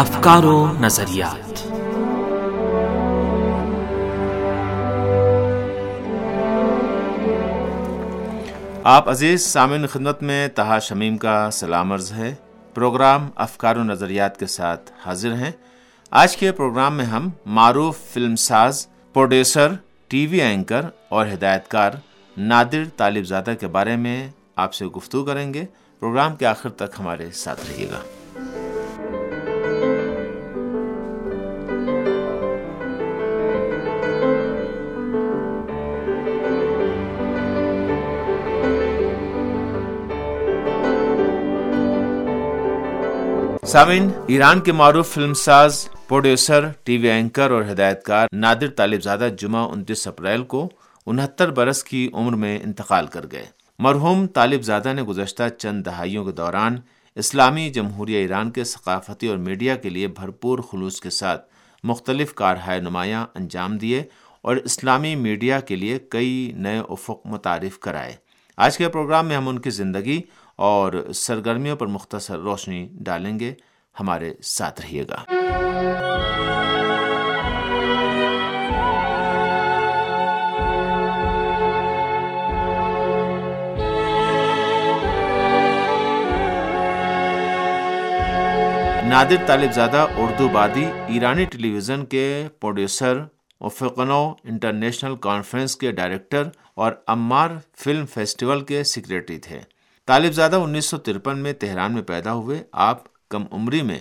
افکار و نظریات۔ آپ عزیز سامعین خدمت میں تہا شمیم کا سلام عرض ہے۔ پروگرام افکار و نظریات کے ساتھ حاضر ہیں۔ آج کے پروگرام میں ہم معروف فلم ساز، پروڈیوسر، ٹی وی اینکر اور ہدایت کار نادر طالب زادہ کے بارے میں آپ سے گفتگو کریں گے۔ پروگرام کے آخر تک ہمارے ساتھ رہیے گا۔ سامعین ایران کے معروف فلم ساز، پروڈیوسر، ٹی وی اینکر اور ہدایت کار نادر طالب زادہ جمعہ انتیس اپریل کو انہتر برس کی عمر میں انتقال کر گئے۔ مرحوم طالب زادہ نے گزشتہ چند دہائیوں کے دوران اسلامی جمہوریہ ایران کے ثقافتی اور میڈیا کے لیے بھرپور خلوص کے ساتھ مختلف کارہائے نمایاں انجام دیے اور اسلامی میڈیا کے لیے کئی نئے افق متعارف کرائے۔ آج کے پروگرام میں ہم ان کی زندگی اور سرگرمیوں پر مختصر روشنی ڈالیں گے۔ ہمارے ساتھ رہیے گا۔ نادر طالب زادہ اردو بادی ایرانی ٹیلی ویژن کے پروڈیوسر وفقنو انٹرنیشنل کانفرنس کے ڈائریکٹر اور امار فلم فیسٹیول کے سیکریٹری تھے۔ طالب زادہ انیس سو ترپن میں تہران میں پیدا ہوئے۔ آپ کم عمری میں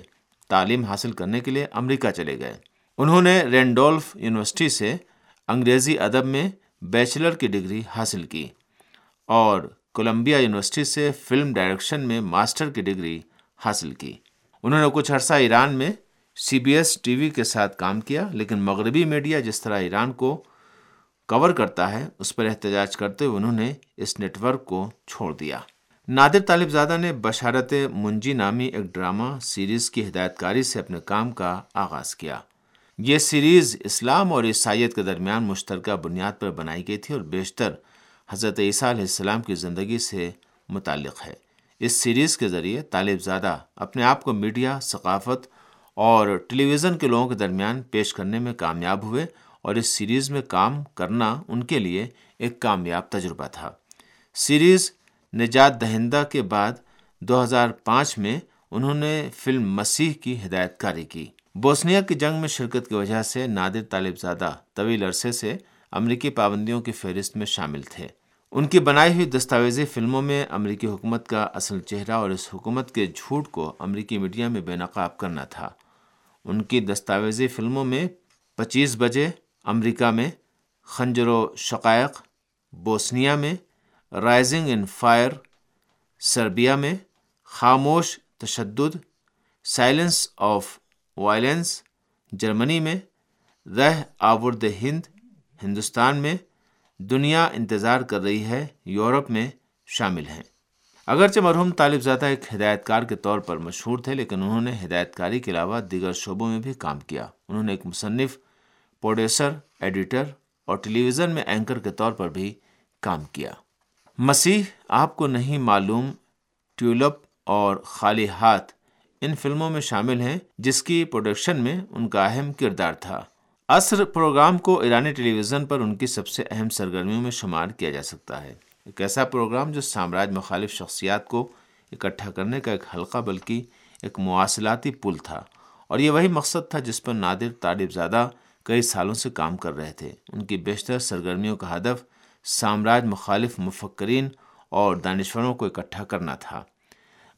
تعلیم حاصل کرنے کے لیے امریکہ چلے گئے۔ انہوں نے رینڈولف یونیورسٹی سے انگریزی ادب میں بیچلر کی ڈگری حاصل کی اور کولمبیا یونیورسٹی سے فلم ڈائریکشن میں ماسٹر کی ڈگری حاصل کی۔ انہوں نے کچھ عرصہ ایران میں C B S T V کے ساتھ کام کیا، لیکن مغربی میڈیا جس طرح ایران کو کور کرتا ہے، اس پر احتجاج کرتے ہوئے انہوں نے اس نیٹ ورک کو چھوڑ دیا۔ نادر طالب زادہ نے بشارت منجی نامی ایک ڈرامہ سیریز کی ہدایت کاری سے اپنے کام کا آغاز کیا۔ یہ سیریز اسلام اور عیسائیت کے درمیان مشترکہ بنیاد پر بنائی گئی تھی اور بیشتر حضرت عیسیٰ علیہ السلام کی زندگی سے متعلق ہے۔ اس سیریز کے ذریعے طالب زادہ اپنے آپ کو میڈیا، ثقافت اور ٹیلی ویژن کے لوگوں کے درمیان پیش کرنے میں کامیاب ہوئے اور اس سیریز میں کام کرنا ان کے لیے ایک کامیاب تجربہ تھا۔ سیریز نجات دہندہ کے بعد دو ہزار پانچ میں انہوں نے فلم مسیح کی ہدایت کاری کی۔ بوسنیا کی جنگ میں شرکت کی وجہ سے نادر طالب زادہ طویل عرصے سے امریکی پابندیوں کی فہرست میں شامل تھے۔ ان کی بنائی ہوئی دستاویزی فلموں میں امریکی حکومت کا اصل چہرہ اور اس حکومت کے جھوٹ کو امریکی میڈیا میں بے نقاب کرنا تھا۔ ان کی دستاویزی فلموں میں پچیس بجے امریکہ میں، خنجر و شقائق، بوسنیا میں رائزنگ ان فائر سربیا میں خاموش تشدد، سائلنس آف وائلنس جرمنی میں، رہ آورد ہند، ہندوستان میں دنیا انتظار کر رہی ہے، یورپ میں شامل ہیں۔ اگرچہ مرحوم طالب زادہ ایک ہدایت کار کے طور پر مشہور تھے، لیکن انہوں نے ہدایت کاری کے علاوہ دیگر شعبوں میں بھی کام کیا۔ انہوں نے ایک مصنف، پروڈیوسر، ایڈیٹر اور ٹیلی ویژن میں اینکر کے طور پر بھی کام کیا۔ مسیح آپ کو نہیں معلوم ٹیولپ اور خالی ہاتھ ان فلموں میں شامل ہیں جس کی پروڈکشن میں ان کا اہم کردار تھا۔ عصر پروگرام کو ایرانی ٹیلی ویژن پر ان کی سب سے اہم سرگرمیوں میں شمار کیا جا سکتا ہے۔ ایک ایسا پروگرام جو سامراج مخالف شخصیات کو اکٹھا کرنے کا ایک حلقہ بلکہ ایک مواصلاتی پل تھا۔ اور یہ وہی مقصد تھا جس پر نادر طالب زادہ کئی سالوں سے کام کر رہے تھے۔ ان کی بیشتر سرگرمیوں کا ہدف سامراج مخالف مفکرین اور دانشوروں کو اکٹھا کرنا تھا۔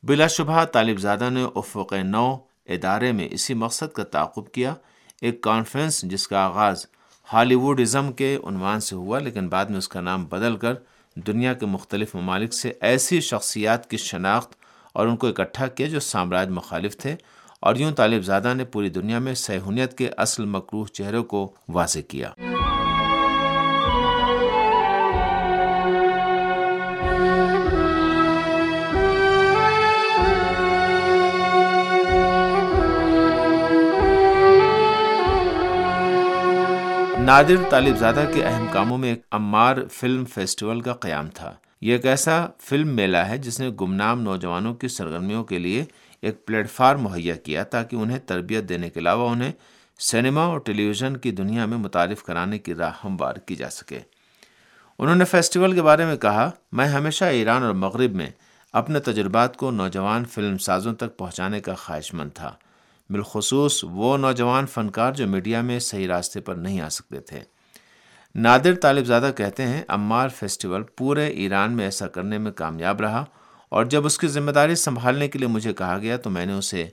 بلا شبہ طالب زادہ نے افق نو ادارے میں اسی مقصد کا تعاقب کیا۔ ایک کانفرنس جس کا آغاز ہالی ووڈ ازم کے عنوان سے ہوا، لیکن بعد میں اس کا نام بدل کر دنیا کے مختلف ممالک سے ایسی شخصیات کی شناخت اور ان کو اکٹھا کیا جو سامراج مخالف تھے۔ اور یوں طالب زادہ نے پوری دنیا میں سہونیت کے اصل مقروح چہروں کو واضح کیا۔ نادر طالب زادہ کے اہم کاموں میں ایک امار فلم فیسٹیول کا قیام تھا۔ یہ ایک ایسا فلم میلہ ہے جس نے گمنام نوجوانوں کی سرگرمیوں کے لیے ایک پلیٹ فارم مہیا کیا تاکہ انہیں تربیت دینے کے علاوہ انہیں سینما اور ٹیلی ویژن کی دنیا میں متعارف کرانے کی راہ ہموار کی جا سکے۔ انہوں نے فیسٹیول کے بارے میں کہا، میں ہمیشہ ایران اور مغرب میں اپنے تجربات کو نوجوان فلم سازوں تک پہنچانے کا خواہش مند تھا۔ بالخصوص وہ نوجوان فنکار جو میڈیا میں صحیح راستے پر نہیں آ سکتے تھے۔ نادر طالب زادہ کہتے ہیں، امار فیسٹیول پورے ایران میں ایسا کرنے میں کامیاب رہا اور جب اس کی ذمہ داری سنبھالنے کے لیے مجھے کہا گیا تو میں نے اسے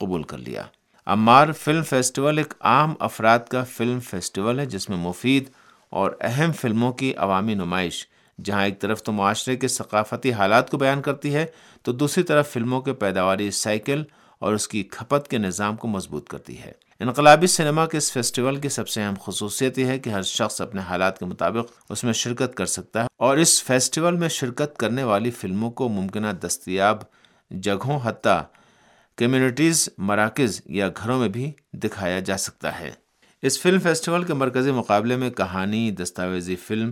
قبول کر لیا۔ امار فلم فیسٹیول ایک عام افراد کا فلم فیسٹیول ہے جس میں مفید اور اہم فلموں کی عوامی نمائش، جہاں ایک طرف تو معاشرے کے ثقافتی حالات کو بیان کرتی ہے، تو دوسری طرف فلموں کے پیداواری سائیکل اور اس کی کھپت کے نظام کو مضبوط کرتی ہے۔ انقلابی سنیما کے اس فیسٹیول کی سب سے اہم خصوصیت یہ ہے کہ ہر شخص اپنے حالات کے مطابق اس میں شرکت کر سکتا ہے اور اس فیسٹیول میں شرکت کرنے والی فلموں کو ممکنہ دستیاب جگہوں حتیٰ کمیونٹیز، مراکز یا گھروں میں بھی دکھایا جا سکتا ہے۔ اس فلم فیسٹیول کے مرکزی مقابلے میں کہانی، دستاویزی film,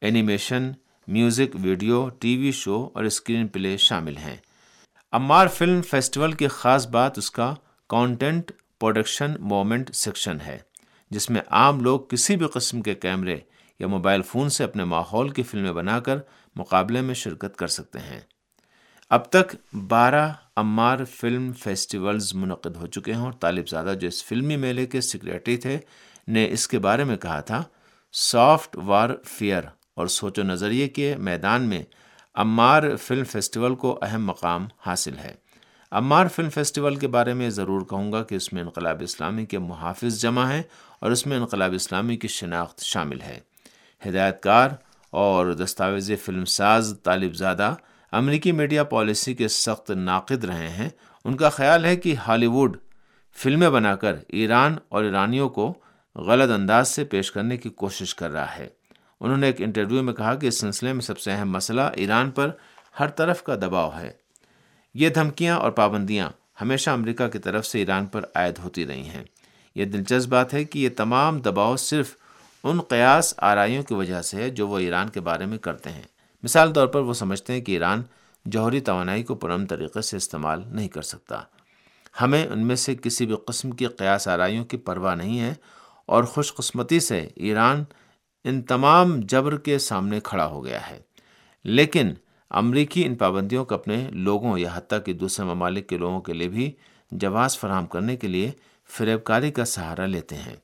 animation, music, video, T V show اور اسکرین پلے شامل ہیں۔ امار فلم فیسٹیول کی خاص بات اس کا کانٹینٹ پروڈکشن مومنٹ سیکشن ہے، جس میں عام لوگ کسی بھی قسم کے کیمرے یا موبائل فون سے اپنے ماحول کی فلمیں بنا کر مقابلے میں شرکت کر سکتے ہیں۔ اب تک بارہ امار فلم فیسٹیولز منعقد ہو چکے ہیں اور طالب زادہ جو اس فلمی میلے کے سیکریٹری تھے، نے اس کے بارے میں کہا تھا سافٹ وار فیئر اور سوچ و نظریے کے میدان میں امار فلم فیسٹیول کو اہم مقام حاصل ہے۔ امار فلم فیسٹیول کے بارے میں ضرور کہوں گا کہ اس میں انقلاب اسلامی کے محافظ جمع ہیں اور اس میں انقلاب اسلامی کی شناخت شامل ہے۔ ہدایت کار اور دستاویزی فلم ساز طالب زادہ امریکی میڈیا پالیسی کے سخت ناقد رہے ہیں۔ ان کا خیال ہے کہ ہالی ووڈ فلمیں بنا کر ایران اور ایرانیوں کو غلط انداز سے پیش کرنے کی کوشش کر رہا ہے۔ انہوں نے ایک انٹرویو میں کہا کہ اس سلسلے میں سب سے اہم مسئلہ ایران پر ہر طرف کا دباؤ ہے۔ یہ دھمکیاں اور پابندیاں ہمیشہ امریکہ کی طرف سے ایران پر عائد ہوتی رہی ہیں۔ یہ دلچسپ بات ہے کہ یہ تمام دباؤ صرف ان قیاس آرائیوں کی وجہ سے ہے جو وہ ایران کے بارے میں کرتے ہیں۔ مثال طور پر وہ سمجھتے ہیں کہ ایران جوہری توانائی کو پرم طریقے سے استعمال نہیں کر سکتا۔ ہمیں ان میں سے کسی بھی قسم کی قیاس آرائیوں کی پرواہ نہیں ہے اور خوش قسمتی سے ایران ان تمام جبر کے سامنے کھڑا ہو گیا ہے۔ لیکن امریکی ان پابندیوں کو اپنے لوگوں یا حتیٰ کہ دوسرے ممالک کے لوگوں کے لیے بھی جواز فراہم کرنے کے لیے فریب کاری کا سہارا لیتے ہیں۔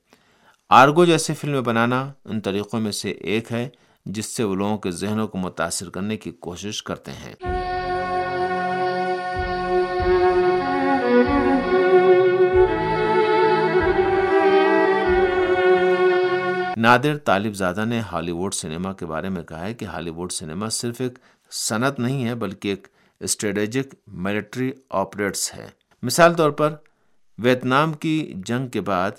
آرگو جیسے فلمیں بنانا ان طریقوں میں سے ایک ہے جس سے وہ لوگوں کے ذہنوں کو متاثر کرنے کی کوشش کرتے ہیں۔ نادر طالب زادہ نے ہالی ووڈ سنیما کے بارے میں کہا ہے کہ ہالی ووڈ سنیما صرف ایک صنعت نہیں ہے، بلکہ ایک اسٹریٹجک ملٹری آپریٹس ہے۔ مثال طور پر، ویتنام کی جنگ کے بعد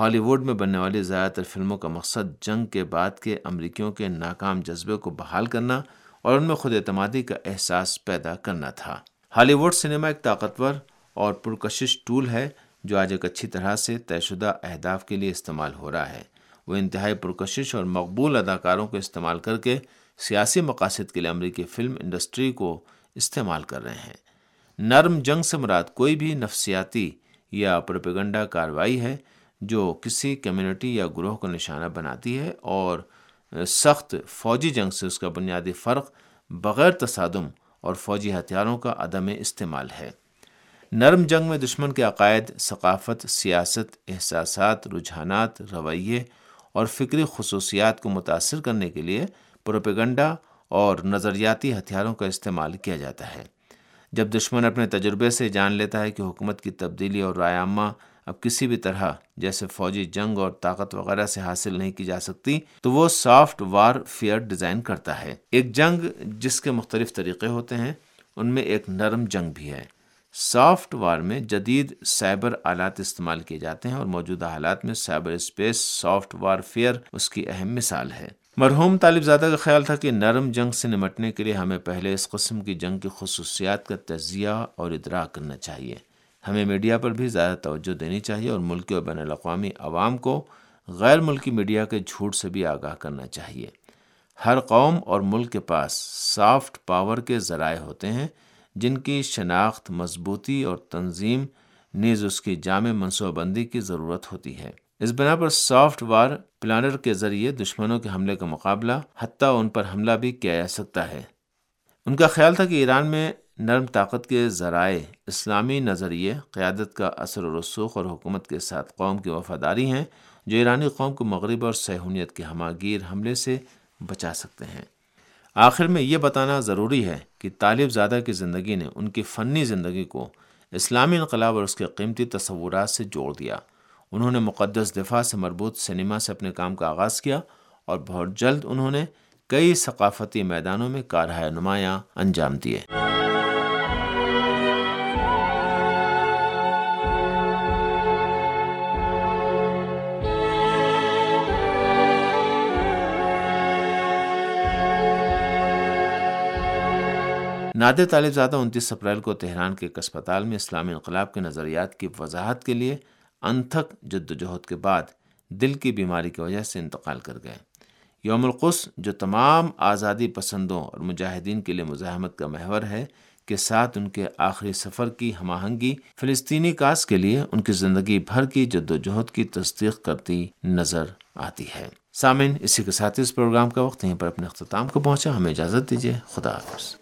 ہالی ووڈ میں بننے والی زیادہ تر فلموں کا مقصد جنگ کے بعد کے امریکیوں کے ناکام جذبے کو بحال کرنا اور ان میں خود اعتمادی کا احساس پیدا کرنا تھا۔ ہالی ووڈ سنیما ایک طاقتور اور پرکشش ٹول ہے جو آج ایک اچھی طرح سے طے شدہ اہداف کے لیے استعمال ہو رہا ہے۔ وہ انتہائی پرکشش اور مقبول اداکاروں کو استعمال کر کے سیاسی مقاصد کے لیے امریکی فلم انڈسٹری کو استعمال کر رہے ہیں۔ نرم جنگ سے مراد کوئی بھی نفسیاتی یا پروپیگنڈا کاروائی ہے جو کسی کمیونٹی یا گروہ کو نشانہ بناتی ہے اور سخت فوجی جنگ سے اس کا بنیادی فرق بغیر تصادم اور فوجی ہتھیاروں کا عدم استعمال ہے۔ نرم جنگ میں دشمن کے عقائد، ثقافت، سیاست، احساسات، رجحانات، رویے اور فکری خصوصیات کو متاثر کرنے کے لیے پروپیگنڈا اور نظریاتی ہتھیاروں کا استعمال کیا جاتا ہے۔ جب دشمن اپنے تجربے سے جان لیتا ہے کہ حکومت کی تبدیلی اور رائے عامہ اب کسی بھی طرح جیسے فوجی جنگ اور طاقت وغیرہ سے حاصل نہیں کی جا سکتی، تو وہ سافٹ وار فیئر ڈیزائن کرتا ہے۔ ایک جنگ جس کے مختلف طریقے ہوتے ہیں، ان میں ایک نرم جنگ بھی ہے۔ سافٹ وار میں جدید سائبر آلات استعمال کیے جاتے ہیں اور موجودہ حالات میں cyber space, soft warfare اس کی اہم مثال ہے۔ مرحوم طالب زادہ کا خیال تھا کہ نرم جنگ سے نمٹنے کے لیے ہمیں پہلے اس قسم کی جنگ کی خصوصیات کا تجزیہ اور ادراک کرنا چاہیے۔ ہمیں میڈیا پر بھی زیادہ توجہ دینی چاہیے اور ملکی اور بین الاقوامی عوام کو غیر ملکی میڈیا کے جھوٹ سے بھی آگاہ کرنا چاہیے۔ ہر قوم اور ملک کے پاس سافٹ پاور کے ذرائع ہوتے ہیں۔ جن کی شناخت، مضبوطی اور تنظیم نیز اس کی جامع منصوبہ بندی کی ضرورت ہوتی ہے۔ اس بنا پر سافٹ وار پلانر کے ذریعے دشمنوں کے حملے کا مقابلہ حتیٰ ان پر حملہ بھی کیا جا سکتا ہے۔ ان کا خیال تھا کہ ایران میں نرم طاقت کے ذرائع اسلامی نظریے، قیادت کا اثر و رسوخ اور حکومت کے ساتھ قوم کی وفاداری ہیں جو ایرانی قوم کو مغرب اور سہونیت کے ہماگیر حملے سے بچا سکتے ہیں۔ آخر میں یہ بتانا ضروری ہے کہ طالب زادہ کی زندگی نے ان کی فنی زندگی کو اسلامی انقلاب اور اس کے قیمتی تصورات سے جوڑ دیا۔ انہوں نے مقدس دفاع سے مربوط سنیما سے اپنے کام کا آغاز کیا اور بہت جلد انہوں نے کئی ثقافتی میدانوں میں کارہائے نمایاں انجام دیے۔ نادر طالب زادہ انتیس اپریل کو تہران کے ایک اسپتال میں اسلامی انقلاب کے نظریات کی وضاحت کے لیے انتھک جد و جہد کے بعد دل کی بیماری کی وجہ سے انتقال کر گئے۔ یوم القص جو تمام آزادی پسندوں اور مجاہدین کے لیے مزاحمت کا محور ہے، کے ساتھ ان کے آخری سفر کی ہم آہنگی فلسطینی کاس کے لیے ان کی زندگی بھر کی جد و جہد کی تصدیق کرتی نظر آتی ہے۔ سامن اسی کے ساتھ اس پروگرام کا وقت یہیں پر اپنے اختتام کو پہنچا۔ ہمیں اجازت دیجیے، خدا حافظ۔